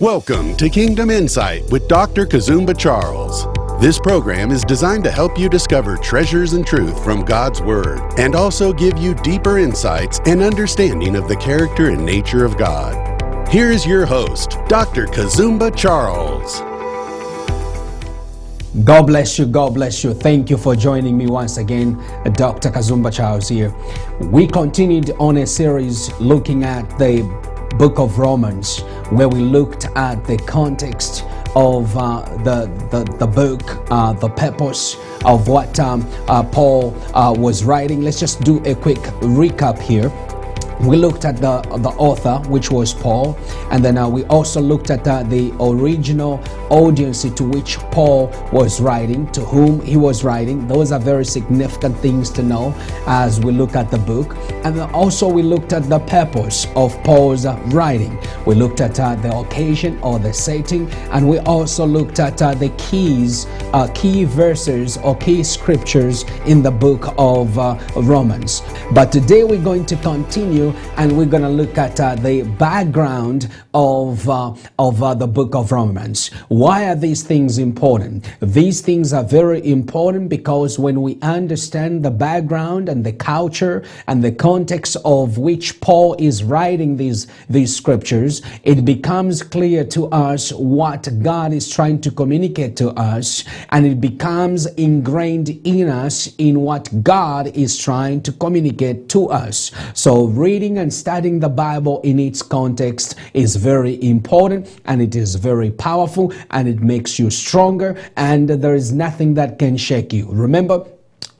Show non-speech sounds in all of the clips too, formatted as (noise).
Welcome to Kingdom Insight with Dr. Kazumba Charles. This program is designed to help you discover treasures and truth from God's Word and also give you deeper insights and understanding of the character and nature of God. Here is your host, Dr. Kazumba Charles. God bless you. God bless you. Thank you for joining me once again. Dr. Kazumba Charles here. We continued on a series looking at the book of Romans, where we looked at the context of uh, the, the, the book, uh, the purpose of what um, uh, Paul uh, was writing. Let's just do a quick recap here we looked at the the author which was paul and then uh, we also looked at uh, the original audience to which paul was writing to whom he was writing. Those are very significant things to know as we look at the book. And also we looked at the purpose of paul's uh, writing. We looked at uh, the occasion or the setting and we also looked at uh, the keys uh, key verses or key scriptures in the book of romans. But today we're going to continue and we're going to look at uh, the background of, uh, of uh, the book of Romans. Why are these things important? These things are very important because when we understand the background and the culture and the context of which Paul is writing these, these scriptures, it becomes clear to us what God is trying to communicate to us, and it becomes ingrained in us in what God is trying to communicate to us. So, reading and studying the Bible in its context is very important and it is very powerful and it makes you stronger and there is nothing that can shake you. Remember,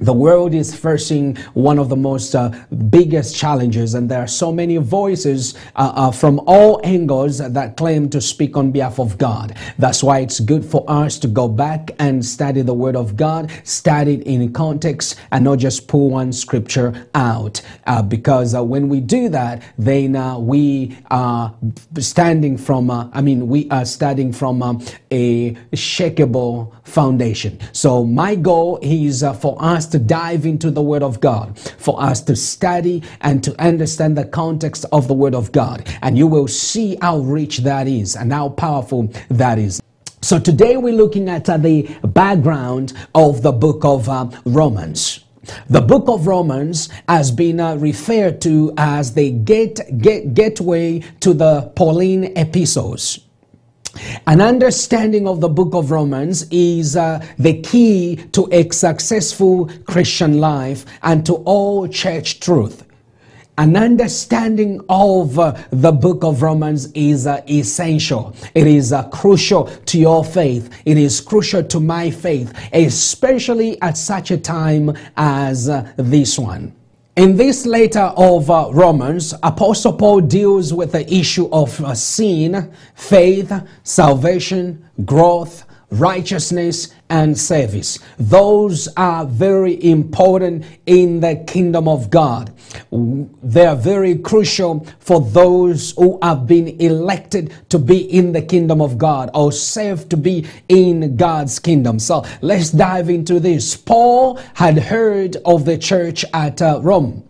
the world is facing one of the most uh, biggest challenges, and there are so many voices uh, uh, from all angles that claim to speak on behalf of God. That's why it's good for us to go back and study the Word of God, study it in context, and not just pull one scripture out. Uh, because uh, when we do that, then uh, we are standing from, I mean, we are studying from a shakable foundation. So my goal is for us to dive into the Word of God, for us to study and to understand the context of the Word of God. And you will see how rich that is and how powerful that is. So today we're looking at uh, the background of the book of uh, Romans. The book of Romans has been uh, referred to as the gate, gate, gateway to the Pauline epistles. An understanding of the book of Romans is uh, the key to a successful Christian life and to all church truth. An understanding of uh, the book of Romans is uh, essential. It is uh, crucial to your faith. It is crucial to my faith, especially at such a time as uh, this one. In this letter of uh, Romans, Apostle Paul deals with the issue of uh, sin, faith, salvation, growth, righteousness, and service. Those are very important in the kingdom of God. They are very crucial for those who have been elected to be in the kingdom of God or saved to be in God's kingdom. So let's dive into this. Paul had heard of the church at uh, Rome.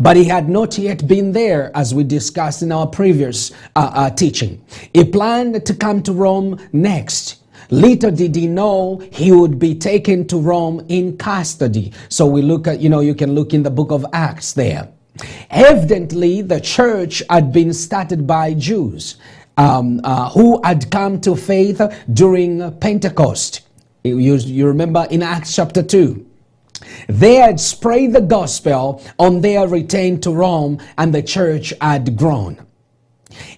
But he had not yet been there, as we discussed in our previous uh, uh, teaching. He planned to come to Rome next. Little did he know he would be taken to Rome in custody. So we look at, you know, you can look in the book of Acts there. Evidently, the church had been started by Jews um, uh, who had come to faith during Pentecost. You, you remember in Acts chapter 2. They had spread the gospel on their return to Rome, and the church had grown.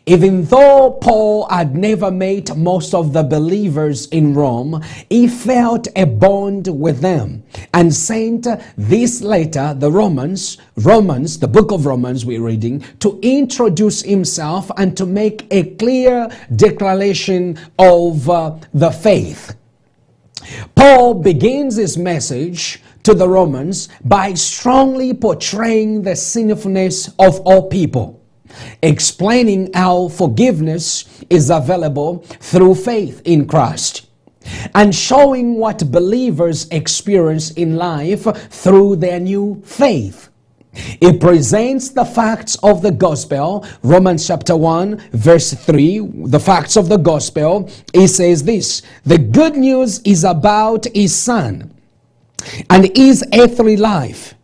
Even though Paul had never met most of the believers in Rome, he felt a bond with them and sent this letter, the Romans, Romans, the book of Romans we're reading, to introduce himself and to make a clear declaration of uh, the faith. Paul begins his message to the Romans by strongly portraying the sinfulness of all people explaining how forgiveness is available through faith in Christ and showing what believers experience in life through their new faith. It presents the facts of the gospel. Romans chapter 1, verse 3, the facts of the gospel. It says this The good news is about his son and his earthly life.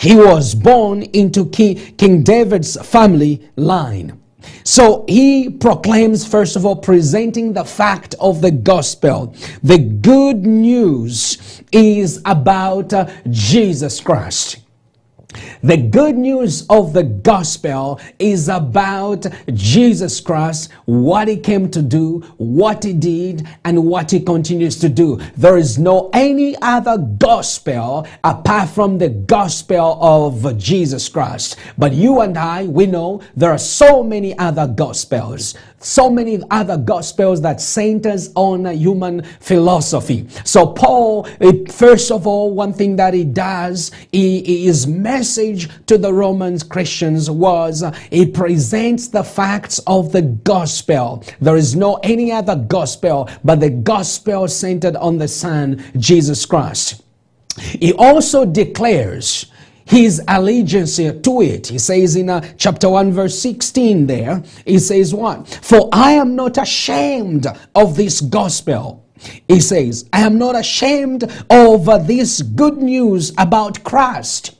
He was born into King, King David's family line. So he proclaims, first of all, presenting the fact of the gospel. The good news is about uh, Jesus Christ. The good news of the gospel is about Jesus Christ, what he came to do, what he did, and what he continues to do. There is no any other gospel apart from the gospel of Jesus Christ. But you and I, we know there are so many other gospels so many other gospels that centers on human philosophy. So Paul, first of all, one thing that he does, he, is his message to the Roman Christians was he presents the facts of the gospel. There is no any other gospel but the gospel centered on the Son, Jesus Christ. He also declares his allegiance to it. He says in uh, chapter 1, verse 16 there, he says, What? For I am not ashamed of this gospel. He says, I am not ashamed of this good news about Christ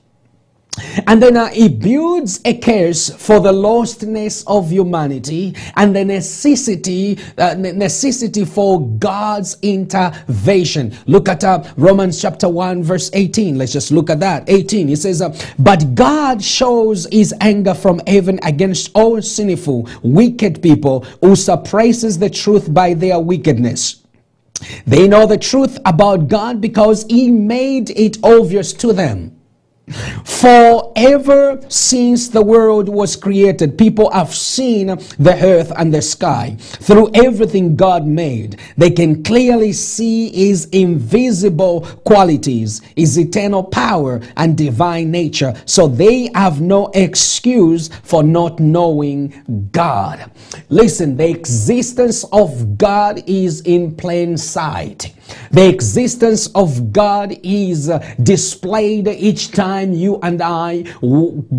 and then uh, he builds a case for the lostness of humanity and the necessity, uh, necessity for God's intervention. Look at uh, Romans chapter 1, verse 18. Let's just look at that. 18. He says, uh, But God shows his anger from heaven against all sinful, wicked people who suppresses the truth by their wickedness. They know the truth about God because he made it obvious to them. For ever since the world was created, people have seen the earth and the sky. Through everything God made, they can clearly see His invisible qualities, His eternal power, and divine nature. So they have no excuse for not knowing God. Listen, the existence of God is in plain sight. The existence of God is displayed each time you and I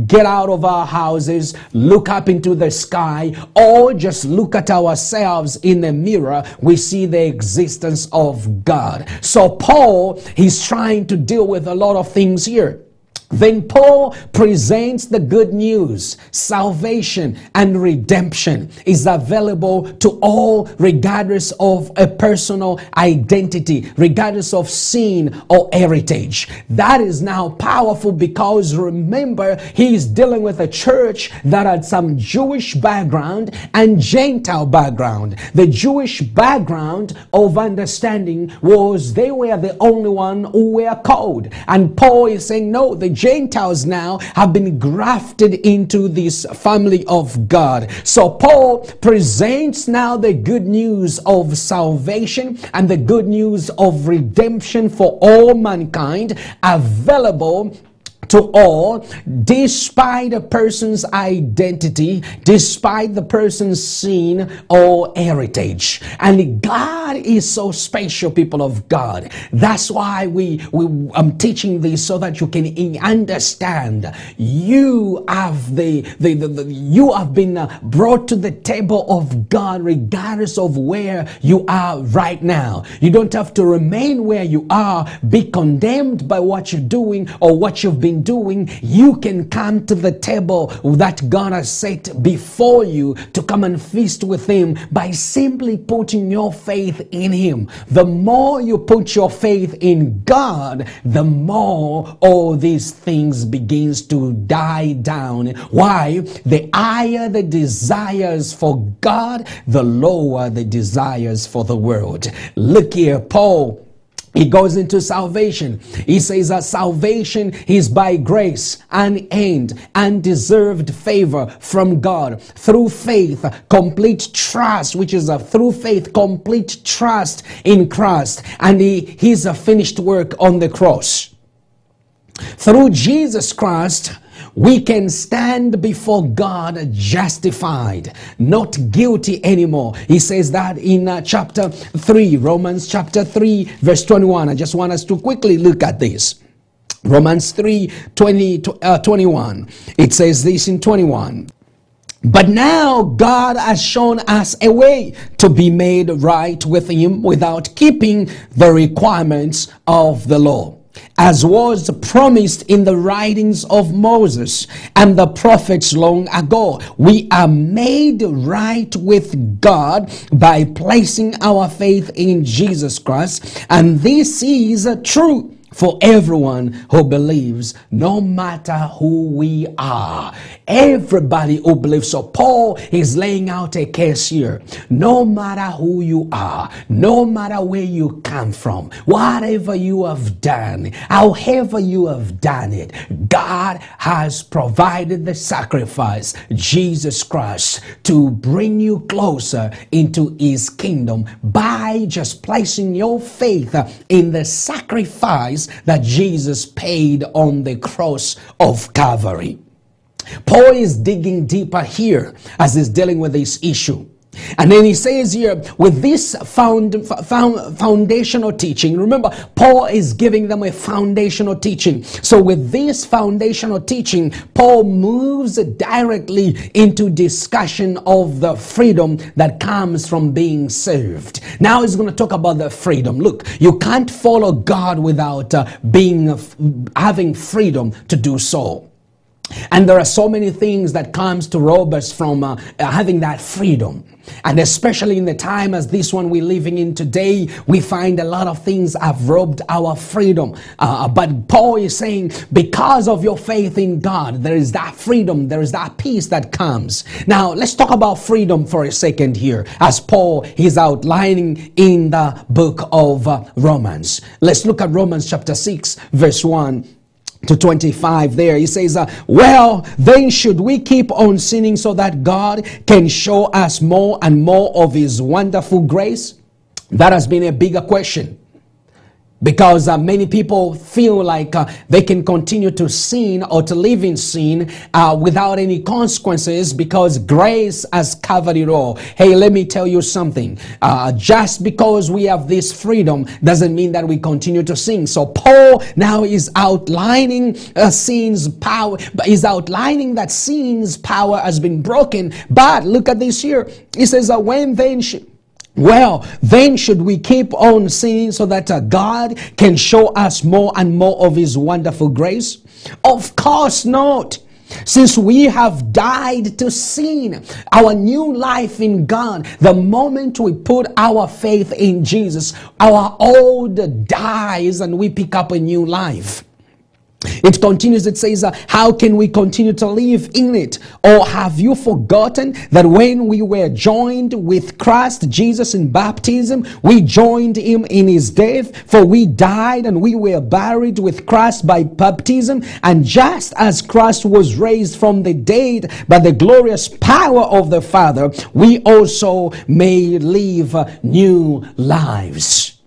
get out of our houses, look up into the sky, or just look at ourselves in the mirror, we see the existence of God. So, Paul, he's trying to deal with a lot of things here. Then Paul presents the good news. Salvation and redemption is available to all regardless of a personal identity, regardless of sin or heritage. That is now powerful because remember, he is dealing with a church that had some Jewish background and Gentile background. The Jewish background of understanding was they were the only one who were called. And Paul is saying, no, the Gentiles now have been grafted into this family of God. So Paul presents now the good news of salvation and the good news of redemption for all mankind available to all, despite a person's identity, despite the person's sin or heritage. And God is so special, people of God. That's why we, we I'm teaching this so that you can understand. You have the, the, the, the you have been uh, brought to the table of God regardless of where you are right now. You don't have to remain where you are, be condemned by what you're doing or what you've been doing, you can come to the table that God has set before you to come and feast with Him by simply putting your faith in Him. The more you put your faith in God, the more all these things begins to die down. Why? The higher the desires for God, the lower the desires for the world. Look here, Paul he goes into salvation. He says that salvation is by grace, unearned, undeserved favor from God through faith, complete trust, which is a through faith, complete trust in Christ and he, his finished work on the cross. Through Jesus Christ, we can stand before God justified, not guilty anymore. He says that in uh, chapter 3, Romans chapter 3, verse 21. I just want us to quickly look at this. Romans 3 20, uh, 21. It says this in 21. But now God has shown us a way to be made right with Him without keeping the requirements of the law. As was promised in the writings of Moses and the prophets long ago, we are made right with God by placing our faith in Jesus Christ, and this is true for everyone who believes, no matter who we are. Everybody who believes. So Paul is laying out a case here. No matter who you are, no matter where you come from, whatever you have done, however you have done it, God has provided the sacrifice, Jesus Christ, to bring you closer into his kingdom by just placing your faith in the sacrifice that Jesus paid on the cross of Calvary. Paul is digging deeper here as he's dealing with this issue. And then he says here, with this found, found, foundational teaching, remember, Paul is giving them a foundational teaching. So, with this foundational teaching, Paul moves directly into discussion of the freedom that comes from being saved. Now, he's going to talk about the freedom. Look, you can't follow God without uh, being having freedom to do so. And there are so many things that comes to rob us from uh, having that freedom. And especially in the time as this one we're living in today, we find a lot of things have robbed our freedom. Uh, but Paul is saying, because of your faith in God, there is that freedom, there is that peace that comes. Now, let's talk about freedom for a second here, as Paul is outlining in the book of uh, Romans. Let's look at Romans chapter 6, verse 1 to 25 there. He says uh, well then should we keep on sinning so that god can show us more and more of his wonderful grace? That has been a bigger question because uh, many people feel like uh, they can continue to sin or to live in sin uh, without any consequences because grace has covered it all. Hey, let me tell you something. Uh, just because we have this freedom doesn't mean that we continue to sin. So Paul now is outlining uh, sin's power, he's outlining that sin's power has been broken. But look at this here. He says, uh, when then. Sh- well, then should we keep on sinning so that uh, God can show us more and more of His wonderful grace? Of course not. Since we have died to sin, our new life in God, the moment we put our faith in Jesus, our old dies and we pick up a new life. It continues, it says, uh, How can we continue to live in it? Or have you forgotten that when we were joined with Christ Jesus in baptism, we joined him in his death? For we died and we were buried with Christ by baptism. And just as Christ was raised from the dead by the glorious power of the Father, we also may live new lives.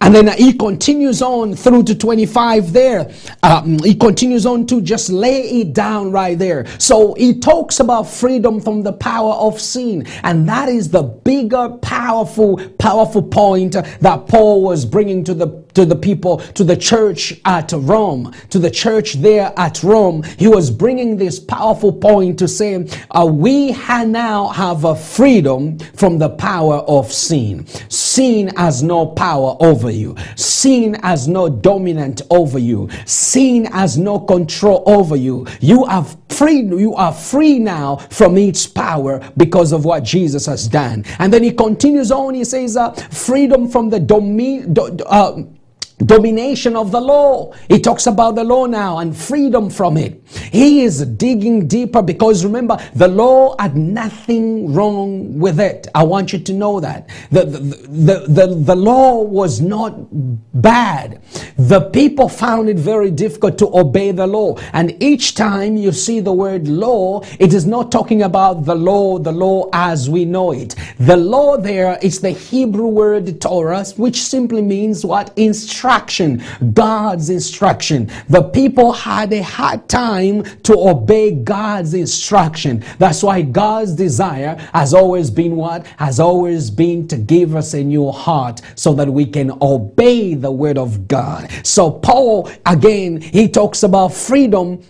And then he continues on through to 25 there. Um, he continues on to just lay it down right there. So he talks about freedom from the power of sin. And that is the bigger, powerful, powerful point that Paul was bringing to the to the people, to the church at Rome, to the church there at Rome. He was bringing this powerful point to say, uh, we now have a freedom from the power of sin. Sin has no power over you. Sin has no dominant over you. Sin has no control over you. You have free, you are free now from its power because of what Jesus has done. And then he continues on, he says, uh, freedom from the domain, uh, domination of the law. He talks about the law now and freedom from it. He is digging deeper because remember, the law had nothing wrong with it. I want you to know that. The, the, the, the, the law was not bad. The people found it very difficult to obey the law. And each time you see the word law, it is not talking about the law, the law as we know it. The law there is the Hebrew word Torah, which simply means what? Instruction instruction, God's instruction. The people had a hard time to obey God's instruction. That's why God's desire has always been what? Has always been to give us a new heart so that we can obey the word of God. So Paul, again, he talks about freedom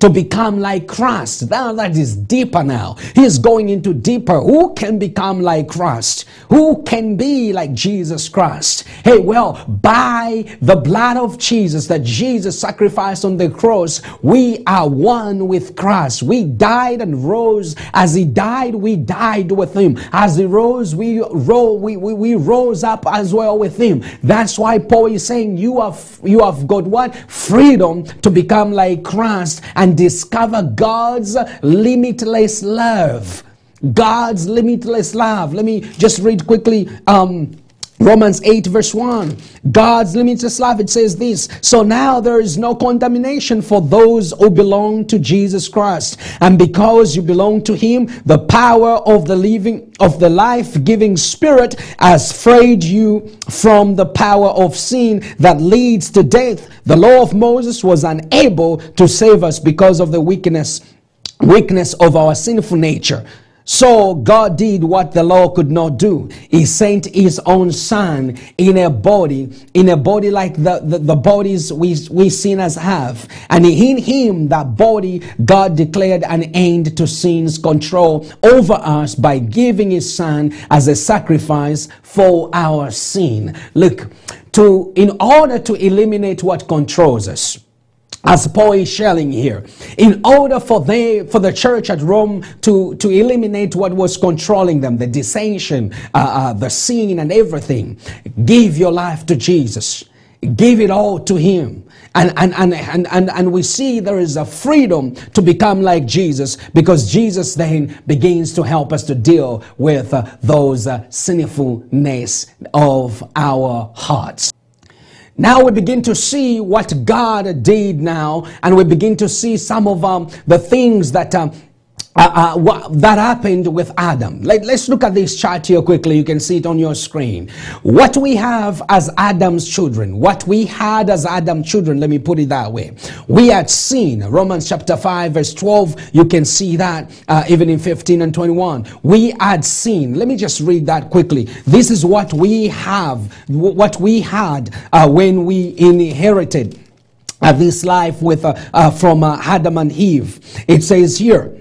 to become like Christ. Now that is deeper now. He's going into deeper. Who can become like Christ? Who can be like Jesus Christ? Hey, well, by the blood of Jesus that Jesus sacrificed on the cross, we are one with Christ. We died and rose. As he died, we died with him. As he rose, we rose, we, we, we rose up as well with him. That's why Paul is saying you have you have got what? Freedom to become like Christ and discover God's limitless love. God's limitless love. Let me just read quickly. Um, Romans 8, verse 1. God's limitless love, it says this. So now there is no condemnation for those who belong to Jesus Christ. And because you belong to Him, the power of the living, of the life giving Spirit has freed you from the power of sin that leads to death. The law of Moses was unable to save us because of the weakness, weakness of our sinful nature. So God did what the law could not do. He sent his own son in a body, in a body like the, the, the, bodies we, we sinners have. And in him, that body, God declared an end to sin's control over us by giving his son as a sacrifice for our sin. Look, to, in order to eliminate what controls us, as Paul is sharing here, in order for they for the church at Rome to to eliminate what was controlling them, the dissension, uh, uh, the sin, and everything, give your life to Jesus. Give it all to Him. And, and, and, and, and, and we see there is a freedom to become like Jesus because Jesus then begins to help us to deal with uh, those uh, sinfulness of our hearts. Now we begin to see what God did now, and we begin to see some of um, the things that um, uh, uh, that happened with Adam. Let, us look at this chart here quickly. You can see it on your screen. What we have as Adam's children, what we had as Adam's children, let me put it that way. We had seen Romans chapter 5, verse 12. You can see that uh, even in 15 and 21. We had seen, let me just read that quickly. This is what we have, what we had uh, when we inherited uh, this life with uh, from Adam and Eve. It says here,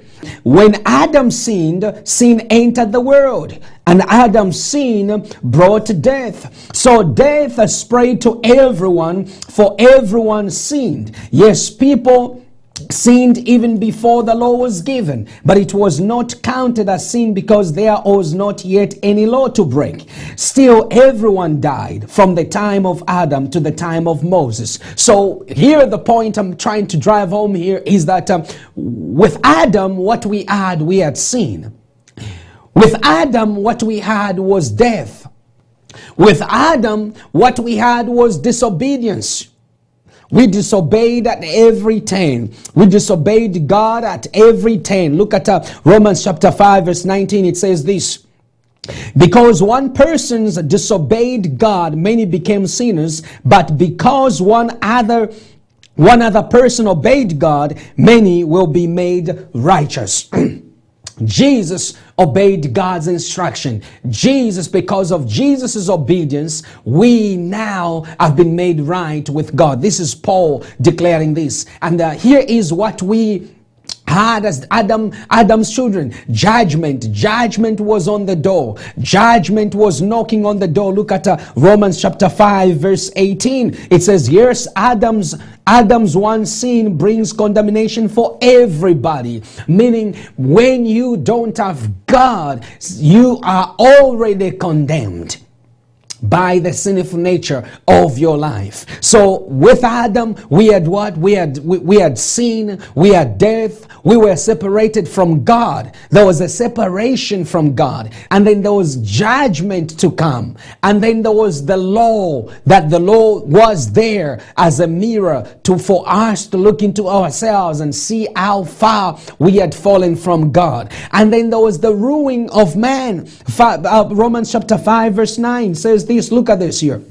when Adam sinned, sin entered the world, and Adam's sin brought death. So death spread to everyone, for everyone sinned. Yes, people sinned even before the law was given, but it was not counted as sin because there was not yet any law to break. Still, everyone died from the time of Adam to the time of Moses. So, here the point I'm trying to drive home here is that um, with Adam, what we had, we had sin. With Adam, what we had was death. With Adam, what we had was disobedience. We disobeyed at every turn. We disobeyed God at every turn. Look at uh, Romans chapter 5, verse 19. It says this. Because one person's disobeyed God, many became sinners, but because one other one other person obeyed God, many will be made righteous. (clears throat) Jesus obeyed God's instruction. Jesus, because of Jesus' obedience, we now have been made right with God. This is Paul declaring this. And uh, here is what we had as Adam, Adam's children. Judgment. Judgment was on the door. Judgment was knocking on the door. Look at uh, Romans chapter 5 verse 18. It says, yes, Adam's, Adam's one sin brings condemnation for everybody. Meaning when you don't have God, you are already condemned by the sinful nature of your life. So with Adam, we had what? We had we, we had sin, we had death, we were separated from God. There was a separation from God. And then there was judgment to come. And then there was the law, that the law was there as a mirror to for us to look into ourselves and see how far we had fallen from God. And then there was the ruin of man. Uh, Romans chapter 5 verse 9 says look at this here.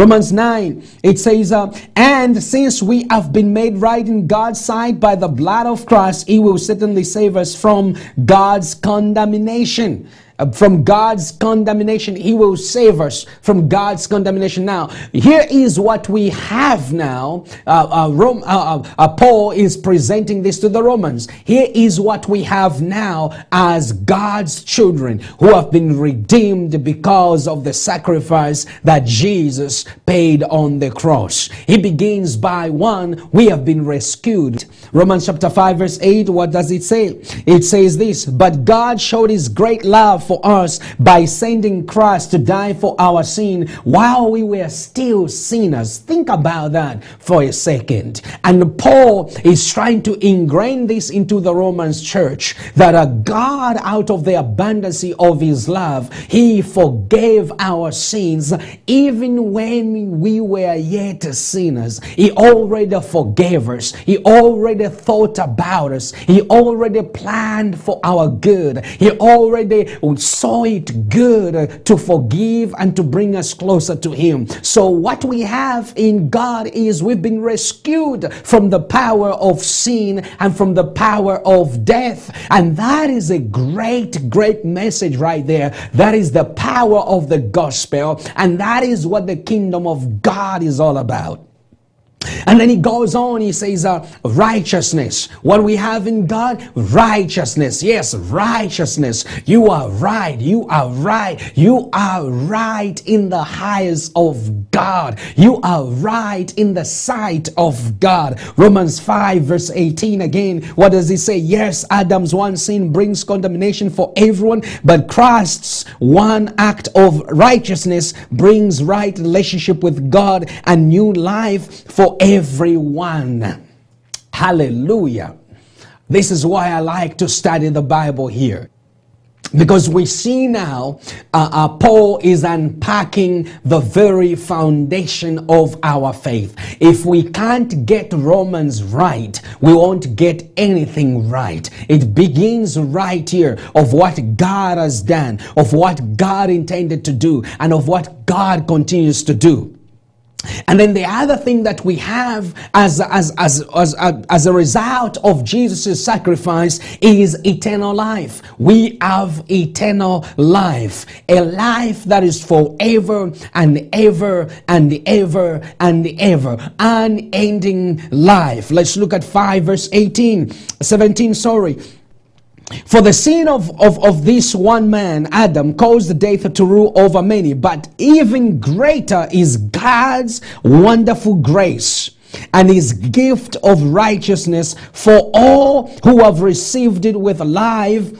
Romans 9, it says, uh, And since we have been made right in God's sight by the blood of Christ, He will certainly save us from God's condemnation. Uh, from God's condemnation. He will save us from God's condemnation. Now, here is what we have now. Uh, uh, Rome, uh, uh, Paul is presenting this to the Romans. Here is what we have now as God's children who have been redeemed because of the sacrifice that Jesus paid on the cross. He begins by one, we have been rescued. Romans chapter 5, verse 8, what does it say? It says this, but God showed his great love for us by sending Christ to die for our sin while we were still sinners. Think about that for a second. And Paul is trying to ingrain this into the Romans church that a God, out of the abundance of his love, he forgave our sins even when we were yet sinners. He already forgave us, he already thought about us, he already planned for our good, he already saw it good to forgive and to bring us closer to Him. So, what we have in God is we've been rescued from the power of sin and from the power of death. And that is a great, great message right there. That is the power of the gospel. And that is what the kingdom of God is all about. And then he goes on, he says, uh, righteousness. What we have in God, righteousness. Yes, righteousness. You are right. You are right. You are right in the highest of God. You are right in the sight of God. Romans 5, verse 18 again. What does he say? Yes, Adam's one sin brings condemnation for everyone, but Christ's one act of righteousness brings right relationship with God and new life for everyone. Hallelujah. This is why I like to study the Bible here. Because we see now uh, uh, Paul is unpacking the very foundation of our faith. If we can't get Romans right, we won't get anything right. It begins right here of what God has done, of what God intended to do, and of what God continues to do. And then the other thing that we have as, as, as, as, as a result of Jesus' sacrifice is eternal life. We have eternal life, a life that is forever and ever and ever and ever, unending life. Let's look at 5 verse 18, 17, sorry. For the sin of, of, of this one man, Adam, caused death to rule over many, but even greater is God's wonderful grace and his gift of righteousness for all who have received it with life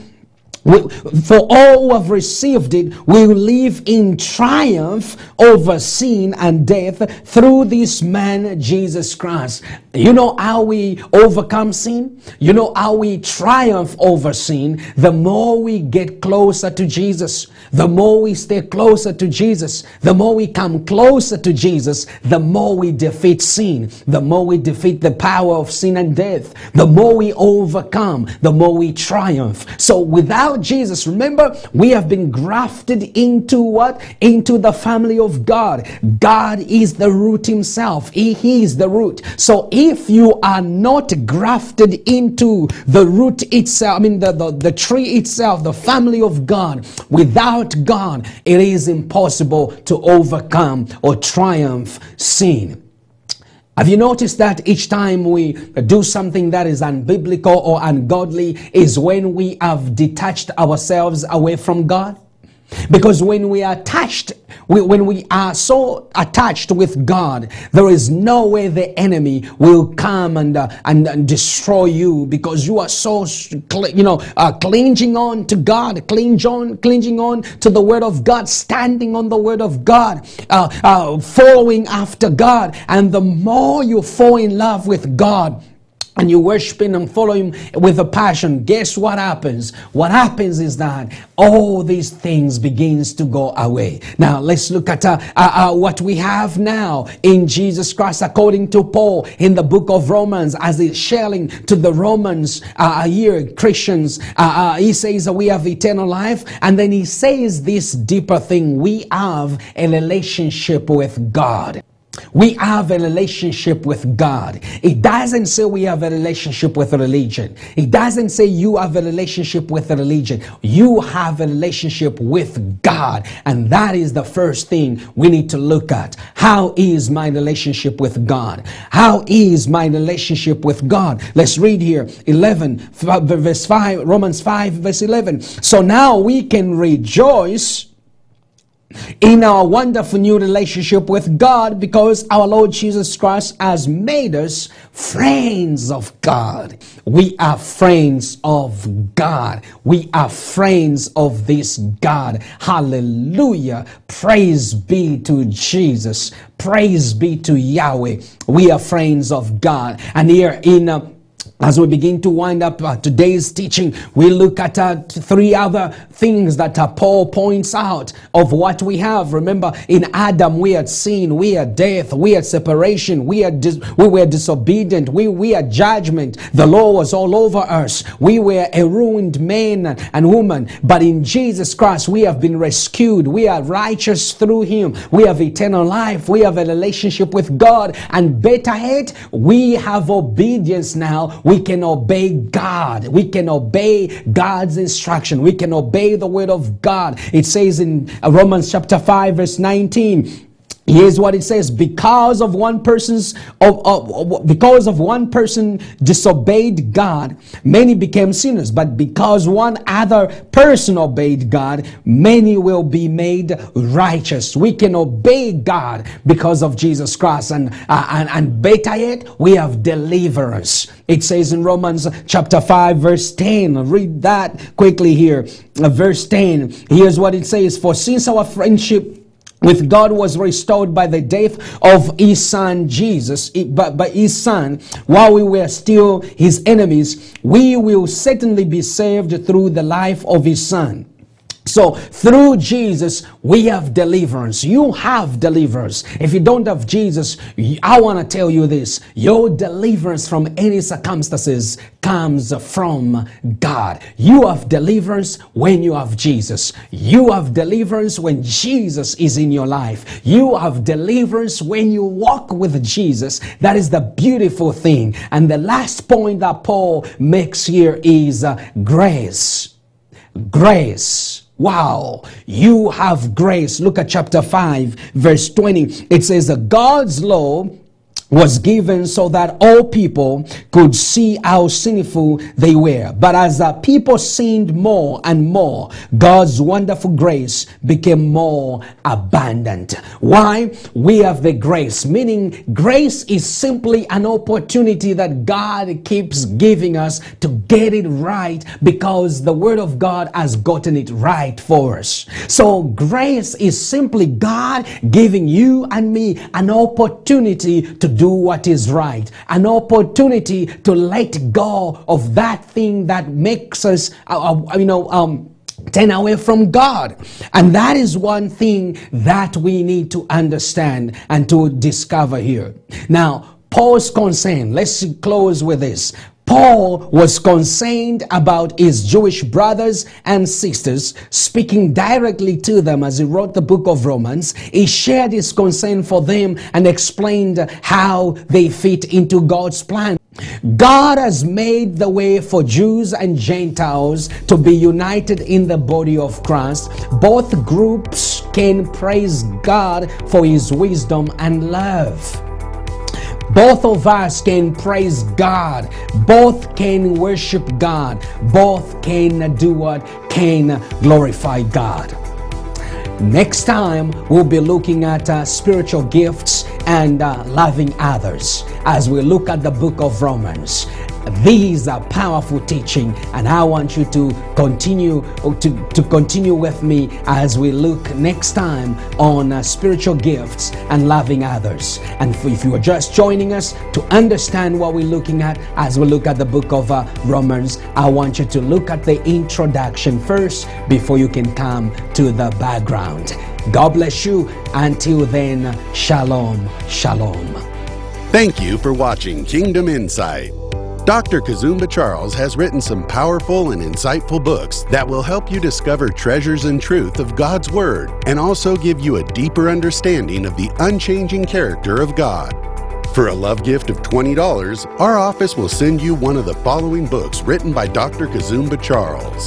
for all who have received it will live in triumph over sin and death through this man, Jesus Christ. You know how we overcome sin? You know how we triumph over sin? The more we get closer to Jesus, the more we stay closer to Jesus, the more we come closer to Jesus, the more we defeat sin, the more we defeat the power of sin and death, the more we overcome, the more we triumph. So without Jesus, remember, we have been grafted into what? Into the family of God. God is the root himself. He, he is the root. So if you are not grafted into the root itself, I mean the, the, the tree itself, the family of God, without God, it is impossible to overcome or triumph sin. Have you noticed that each time we do something that is unbiblical or ungodly is when we have detached ourselves away from God? Because when we are attached, when we are so attached with God, there is no way the enemy will come and, uh, and, and, destroy you because you are so, you know, uh, clinging on to God, clinging on, clinging on to the Word of God, standing on the Word of God, uh, uh following after God. And the more you fall in love with God, and you worship him and follow him with a passion guess what happens? What happens is that all these things begins to go away. Now let's look at uh, uh, uh, what we have now in jesus christ according to paul in the book of romans as he's sharing to the romans uh, here christians. Uh, uh, he says that we have eternal life and then he says this deeper thing. We have a relationship with god we have a relationship with God. It doesn't say we have a relationship with religion. It doesn't say you have a relationship with religion. You have a relationship with God. And that is the first thing we need to look at. How is my relationship with God? How is my relationship with God? Let's read here 11, verse 5, Romans 5, verse 11. So now we can rejoice in our wonderful new relationship with God because our Lord Jesus Christ has made us friends of God. We are friends of God. We are friends of this God. Hallelujah. Praise be to Jesus. Praise be to Yahweh. We are friends of God. And here in uh, as we begin to wind up uh, today's teaching, we look at uh, three other things that uh, Paul points out of what we have. Remember, in Adam, we had sin, we had death, we had separation, we, had dis- we were disobedient, we, we had judgment. The law was all over us. We were a ruined man and woman. But in Jesus Christ, we have been rescued. We are righteous through Him. We have eternal life. We have a relationship with God. And better yet, we have obedience now we can obey God. We can obey God's instruction. We can obey the word of God. It says in Romans chapter 5 verse 19, Here's what it says: Because of one person's of, of, because of one person disobeyed God, many became sinners. But because one other person obeyed God, many will be made righteous. We can obey God because of Jesus Christ, and uh, and, and better yet, we have deliverance. It says in Romans chapter five, verse ten. Read that quickly here. Uh, verse ten. Here's what it says: For since our friendship with God was restored by the death of his son Jesus, but by his son, while we were still his enemies, we will certainly be saved through the life of his son. So through Jesus, we have deliverance. You have deliverance. If you don't have Jesus, I want to tell you this. Your deliverance from any circumstances comes from God. You have deliverance when you have Jesus. You have deliverance when Jesus is in your life. You have deliverance when you walk with Jesus. That is the beautiful thing. And the last point that Paul makes here is uh, grace. Grace. Wow, you have grace. Look at chapter 5, verse 20. It says that God's law was given so that all people could see how sinful they were. But as the people sinned more and more, God's wonderful grace became more abundant. Why? We have the grace, meaning grace is simply an opportunity that God keeps giving us to get it right because the Word of God has gotten it right for us. So grace is simply God giving you and me an opportunity to do what is right, an opportunity to let go of that thing that makes us, uh, uh, you know, um, turn away from God. And that is one thing that we need to understand and to discover here. Now, Paul's concern, let's close with this. Paul was concerned about his Jewish brothers and sisters, speaking directly to them as he wrote the book of Romans. He shared his concern for them and explained how they fit into God's plan. God has made the way for Jews and Gentiles to be united in the body of Christ. Both groups can praise God for his wisdom and love. Both of us can praise God. Both can worship God. Both can do what? Can glorify God. Next time, we'll be looking at uh, spiritual gifts and uh, loving others as we look at the book of Romans. These are powerful teaching, and I want you to continue to, to continue with me as we look next time on uh, spiritual gifts and loving others. And if you are just joining us to understand what we're looking at as we look at the book of uh, Romans, I want you to look at the introduction first before you can come to the background. God bless you. Until then, shalom, shalom. Thank you for watching Kingdom Insight. Dr. Kazumba Charles has written some powerful and insightful books that will help you discover treasures and truth of God's Word and also give you a deeper understanding of the unchanging character of God. For a love gift of $20, our office will send you one of the following books written by Dr. Kazumba Charles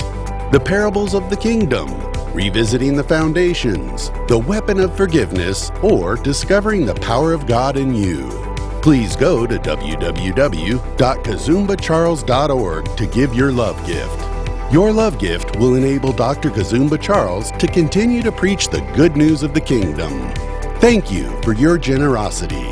The Parables of the Kingdom, Revisiting the Foundations, The Weapon of Forgiveness, or Discovering the Power of God in You. Please go to www.kazumbacharles.org to give your love gift. Your love gift will enable Dr. Kazumba Charles to continue to preach the good news of the kingdom. Thank you for your generosity.